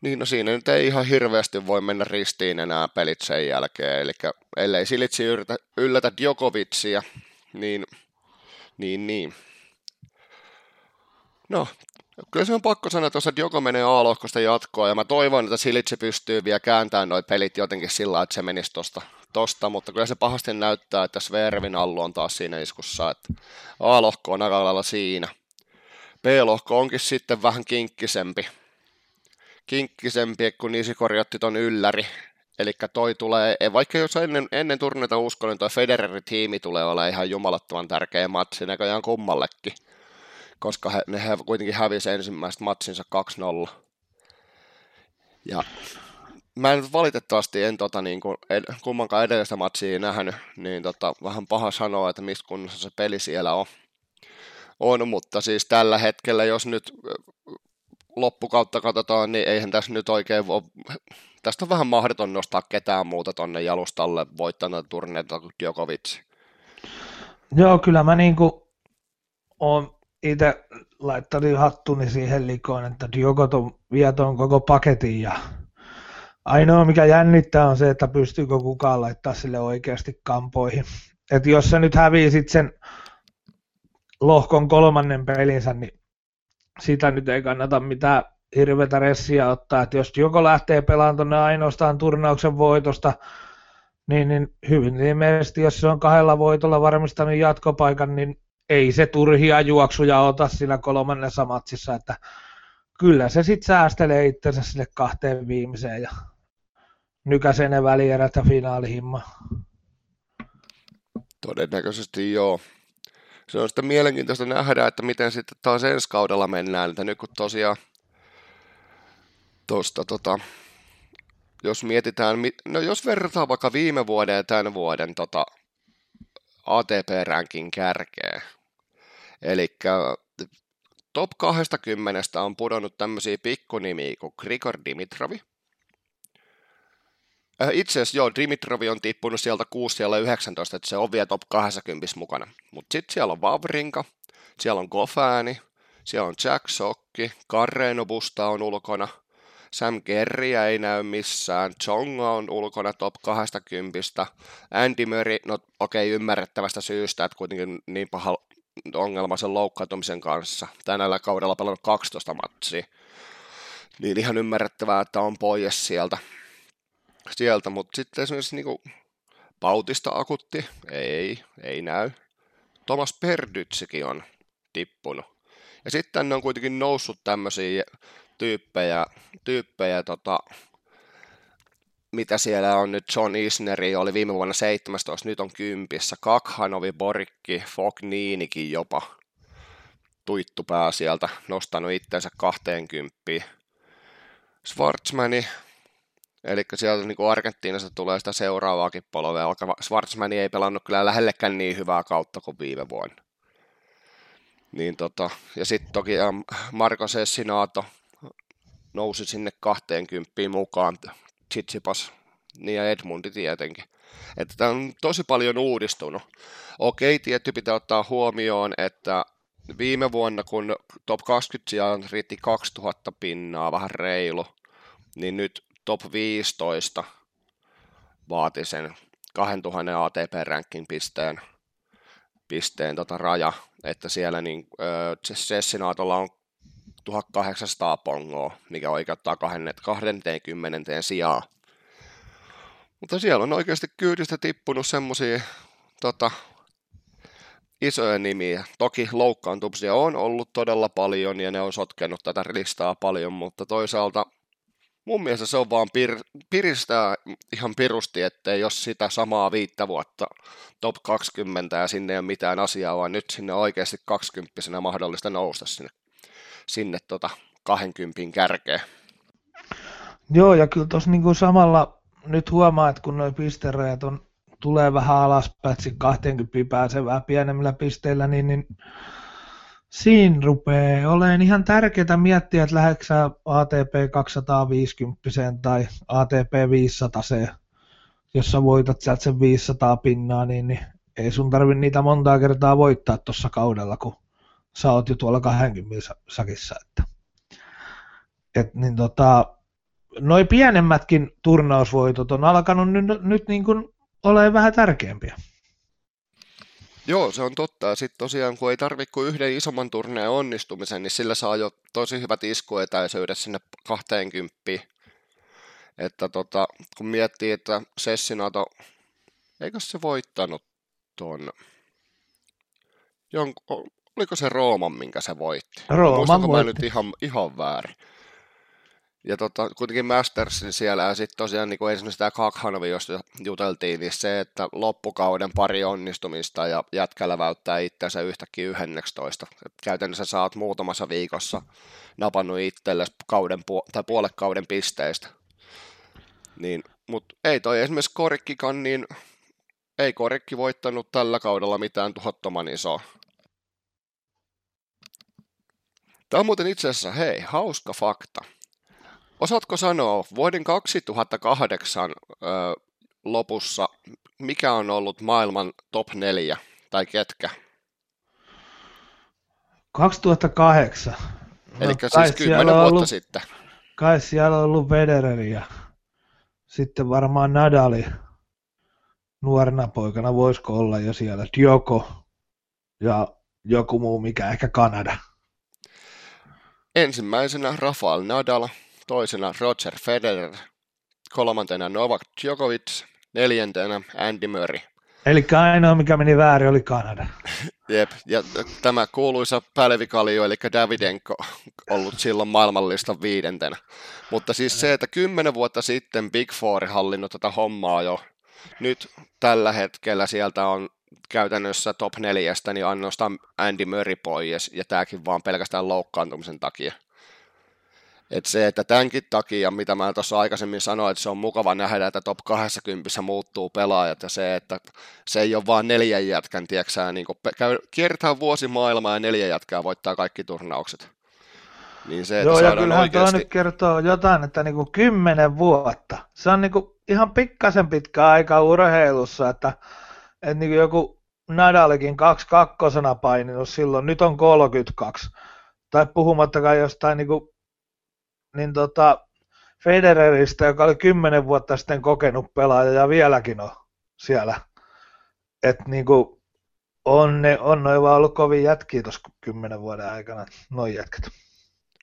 niin no siinä nyt ei ihan hirveästi voi mennä ristiin enää pelit sen jälkeen, eli ellei Silitsi yllätä, yllätä Djokovicia, niin, niin, niin. No, kyllä se on pakko sanoa, että jos joko menee A-lohkosta jatkoa, ja mä toivon, että Silitsi pystyy vielä kääntämään nuo pelit jotenkin sillä että se menisi tosta, tosta, mutta kyllä se pahasti näyttää, että Svervin allu on taas siinä iskussa, että A-lohko on aika lailla siinä. B-lohko onkin sitten vähän kinkkisempi, kinkkisempi, kun Nisikori otti ton ylläri, Eli toi tulee, vaikka jos ennen, ennen turneita uskon, niin toi Federer-tiimi tulee olla ihan jumalattoman tärkeä matsi näköjään kummallekin koska he, ne he kuitenkin hävisi ensimmäiset matsinsa 2-0. Ja mä en valitettavasti en tota, niin kuin, ed, kummankaan edellistä matsia nähnyt, niin tota, vähän paha sanoa, että mistä kunnossa se peli siellä on. on. Mutta siis tällä hetkellä, jos nyt loppukautta katsotaan, niin eihän tässä nyt oikein voi, tästä on vähän mahdoton nostaa ketään muuta tonne jalustalle voittanut turneita kuin Djokovic. Joo, kyllä mä niinku oon itse laittanut hattuni siihen likoon, että Djokovic vie ton koko paketin ja ainoa mikä jännittää on se, että pystyykö kukaan laittaa sille oikeasti kampoihin. Et jos se nyt hävii sit sen lohkon kolmannen pelinsä, niin sitä nyt ei kannata mitään hirveätä ressiä ottaa, että jos joko lähtee pelaamaan tuonne ainoastaan turnauksen voitosta, niin, niin hyvin ilmeisesti, jos se on kahdella voitolla varmistanut jatkopaikan, niin ei se turhia juoksuja ota siinä kolmannessa matsissa, että kyllä se sitten säästelee itsensä sille kahteen viimeiseen ja nykäsee ne välierät ja finaalihimma. Todennäköisesti joo se on sitten mielenkiintoista nähdä, että miten sitten taas ensi kaudella mennään, että nyt kun tosiaan tuosta tota, jos mietitään, no jos verrataan vaikka viime vuoden ja tämän vuoden tota, ATP-ränkin kärkeä, eli top 20 on pudonnut tämmöisiä pikkunimiä kuin Grigor Dimitrovi, Äh, itse asiassa joo, Dimitrovi on tippunut sieltä 6 siellä 19, että se on vielä top 20 mukana. Mutta sitten siellä on Vavrinka, siellä on Gofääni, siellä on Jack Sokki, Carreno Busta on ulkona, Sam Kerriä ei näy missään, Chonga on ulkona top 20, Andy Murray, no okei okay, ymmärrettävästä syystä, että kuitenkin niin paha ongelma sen loukkaantumisen kanssa. Tänällä kaudella pelannut 12 matsia. Niin ihan ymmärrettävää, että on pois sieltä sieltä, mutta sitten esimerkiksi niin kuin Bautista akutti, ei, ei näy. Thomas Perdytsikin on tippunut. Ja sitten on kuitenkin noussut tämmöisiä tyyppejä, tyyppejä tota, mitä siellä on nyt, John Isneri oli viime vuonna 17, nyt on kympissä, Kakhanovi, Borikki, Fogninikin jopa tuittupää sieltä, nostanut itsensä 20. Schwarzmani Eli sieltä niin kuin Argentiinasta tulee sitä seuraavaakin polvea, vaikka Schwarzman ei pelannut kyllä lähellekään niin hyvää kautta kuin viime vuonna. Niin tota, ja sitten toki Marko Sessinato nousi sinne 20 mukaan, Tsitsipas niin ja Edmundi tietenkin. Että tämä on tosi paljon uudistunut. Okei, tietty pitää ottaa huomioon, että viime vuonna, kun top 20 sijaan riitti 2000 pinnaa, vähän reilu, niin nyt top 15 vaati sen 2000 ATP-ranking pisteen, pisteen tota raja, että siellä niin, äh, Sessinaatolla on 1800 pongoa, mikä oikeuttaa 20 sijaa. Mutta siellä on oikeasti kyydistä tippunut semmoisia tota, isoja nimiä. Toki loukkaantumisia on ollut todella paljon ja ne on sotkenut tätä listaa paljon, mutta toisaalta mun mielestä se on vaan pir, piristää ihan pirusti, että jos sitä samaa viittä vuotta top 20 ja sinne ei ole mitään asiaa, vaan nyt sinne oikeasti 20 mahdollista nousta sinne, sinne tota 20 kärkeen. Joo, ja kyllä tuossa niinku samalla nyt huomaa, että kun nuo pisterajat on, tulee vähän alaspäin, 20 pääsee vähän pienemmillä pisteillä, niin, niin siinä rupeaa olemaan ihan tärkeää miettiä, että lähdetkö ATP 250 tai ATP 500 jos sä voitat sieltä sen 500 pinnaa, niin, niin ei sun tarvi niitä montaa kertaa voittaa tuossa kaudella, kun sä oot jo tuolla 20 sakissa. Että, et, niin tota, noi pienemmätkin turnausvoitot on alkanut nyt, nyt niin kuin olemaan vähän tärkeämpiä. Joo, se on totta. Sitten tosiaan, kun ei tarvitse kuin yhden isomman turneen onnistumisen, niin sillä saa jo tosi hyvät iskuetäisyydet sinne 20. Että tota, kun miettii, että Sessinato, eikö se voittanut jonko, oliko se Rooman, minkä se voitti? Rooman voitti. mä nyt ihan, ihan väärin? Ja tota, kuitenkin Mastersin siellä ja sitten tosiaan niin kuin esimerkiksi tämä Kakhanovi, josta juteltiin, niin se, että loppukauden pari onnistumista ja jätkällä väyttää itseänsä yhtäkkiä 11. Et käytännössä saat muutamassa viikossa napannut itselle kauden tai puolet kauden pisteistä. Niin, mutta ei toi esimerkiksi Korikkikan, niin ei Korikki voittanut tällä kaudella mitään tuhottoman isoa. Tämä on muuten itse asiassa, hei, hauska fakta. Osaatko sanoa vuoden 2008 ö, lopussa, mikä on ollut maailman top 4 tai ketkä? 2008. Eli no, siis 10 vuotta ollut, sitten. Kai siellä on ollut Federeri ja sitten varmaan Nadali nuorena poikana, voisiko olla jo siellä Dioko ja joku muu, mikä ehkä Kanada. Ensimmäisenä Rafael Nadal, toisena Roger Federer, kolmantena Novak Djokovic, neljäntenä Andy Murray. Eli ainoa, mikä meni väärin, oli Kanada. Jep, ja tämä kuuluisa pälvikalio, eli Davidenko, ollut silloin maailmanlistan viidentenä. Mutta siis se, että kymmenen vuotta sitten Big Four hallinnut tätä hommaa jo, nyt tällä hetkellä sieltä on käytännössä top neljästä, niin ainoastaan Andy Murray pois, ja tämäkin vaan pelkästään loukkaantumisen takia. Et se, että tämänkin takia, mitä mä tuossa aikaisemmin sanoin, että se on mukava nähdä, että top 20 muuttuu pelaajat, ja se, että se ei ole vaan neljän jätkän, tieksää, niin käy, kiertää vuosi maailmaa ja neljä jätkää voittaa kaikki turnaukset. Niin se, että Joo, ja kyllähän oikeasti... nyt kertoo jotain, että niin kuin kymmenen vuotta. Se on niin kuin ihan pikkasen pitkä aika urheilussa, että, että niin kuin joku Nadalikin kaksi kakkosena paininut silloin, nyt on 32. Tai puhumattakaan jostain niin kuin niin tota, Federeristä, joka oli kymmenen vuotta sitten kokenut pelaaja ja vieläkin on siellä. Että niinku, on, ne, on noin vaan ollut kovin jätkiä tuossa kymmenen vuoden aikana, noin jätkät.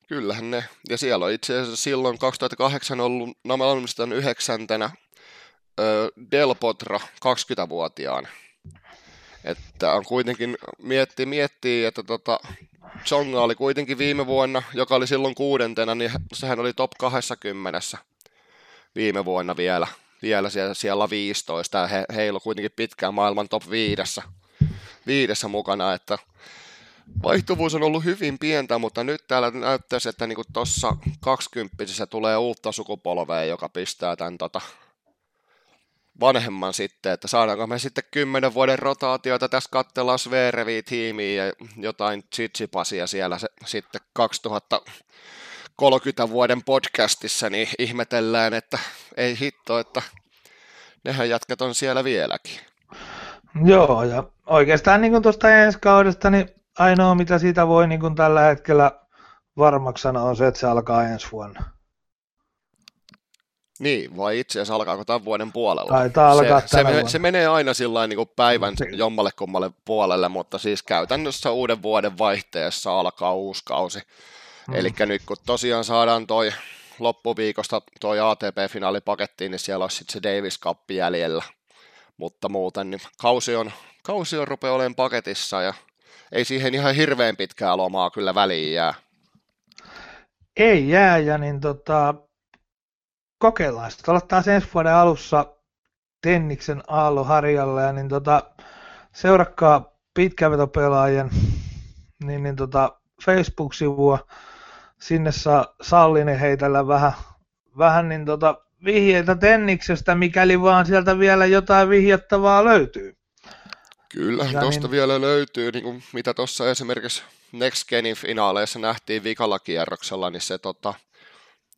Kyllähän ne. Ja siellä on itse asiassa silloin 2008 ollut maailmanstan yhdeksäntenä Del Potro 20-vuotiaan. Että on kuitenkin, miettii, miettii että tota, Tsonga oli kuitenkin viime vuonna, joka oli silloin kuudentena, niin sehän oli top 20 viime vuonna vielä, vielä siellä, siellä 15, ja he, heillä kuitenkin pitkään maailman top 5 viidessä mukana, että vaihtuvuus on ollut hyvin pientä, mutta nyt täällä näyttäisi, että niin tuossa 20 tulee uutta sukupolvea, joka pistää tämän tota, vanhemman sitten, että saadaanko me sitten kymmenen vuoden rotaatioita tässä katsellaan Svereviä tiimiä ja jotain Tsitsipasia siellä se, sitten 2030 vuoden podcastissa, niin ihmetellään, että ei hitto, että nehän jatkat on siellä vieläkin. Joo, ja oikeastaan niin tuosta ensi kaudesta, niin ainoa mitä siitä voi niin tällä hetkellä varmaksi sanoa on se, että se alkaa ensi vuonna. Niin, vai itse asiassa alkaako tämän vuoden puolella? Taitaa alkaa se, se, menee, se menee aina sillä niin päivän jommalle kummalle puolelle, mutta siis käytännössä uuden vuoden vaihteessa alkaa uusi kausi. Mm. Eli nyt kun tosiaan saadaan toi loppuviikosta toi ATP-finaali pakettiin, niin siellä olisi sitten se Davis Cup jäljellä. Mutta muuten niin kausi on, kausi on rupeaa olemaan paketissa ja ei siihen ihan hirveän pitkää lomaa kyllä väliin jää. Ei jää, ja niin tota, kokeillaan sitä. Olla taas ensi vuoden alussa Tenniksen Aallo Harjalla ja niin tota, seurakkaa pitkävetopelaajien niin, niin tota, Facebook-sivua. Sinne saa Sallinen heitellä vähän, vähän niin tota, vihjeitä Tenniksestä, mikäli vaan sieltä vielä jotain vihjattavaa löytyy. Kyllä, tuosta niin... vielä löytyy, niin kuin mitä tuossa esimerkiksi Next Genin finaaleissa nähtiin vikalla kierroksella, niin se tota,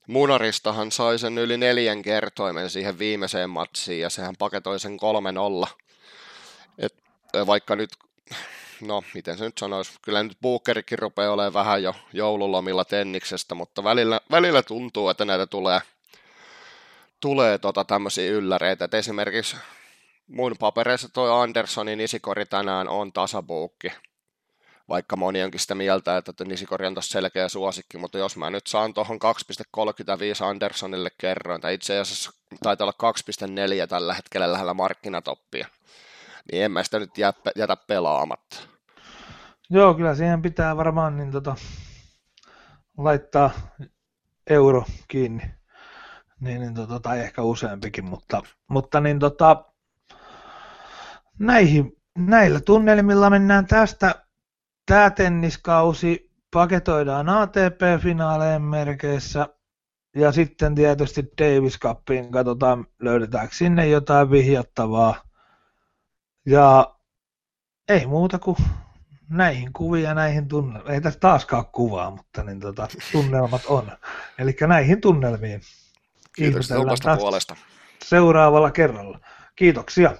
Munaristahan sai sen yli neljän kertoimen siihen viimeiseen matsiin ja sehän paketoi sen 3-0. Et, vaikka nyt, no miten se nyt sanoisi, kyllä nyt Bookerikin rupeaa olemaan vähän jo joululomilla tenniksestä, mutta välillä, välillä tuntuu, että näitä tulee, tulee tota tämmöisiä ylläreitä. Et esimerkiksi mun papereissa toi Andersonin isikori tänään on tasabuukki vaikka moni onkin sitä mieltä, että Nisikori on tuossa selkeä suosikki, mutta jos mä nyt saan tuohon 2.35 Andersonille kerroin, tai itse asiassa taitaa olla 2.4 tällä hetkellä lähellä markkinatoppia, niin en mä sitä nyt jätä pelaamatta. Joo, kyllä siihen pitää varmaan niin tota, laittaa euro kiinni, niin, niin tota, tai ehkä useampikin, mutta, mutta niin tota, näihin, näillä tunnelmilla mennään tästä tämä tenniskausi paketoidaan ATP-finaaleen merkeissä ja sitten tietysti Davis Cupiin katsotaan, löydetäänkö sinne jotain vihjattavaa. Ja ei muuta kuin näihin kuvia, näihin tunnelmiin. Ei tässä taaskaan kuvaa, mutta niin tota, tunnelmat on. Eli näihin tunnelmiin. Kiitos omasta puolesta. Seuraavalla kerralla. Kiitoksia.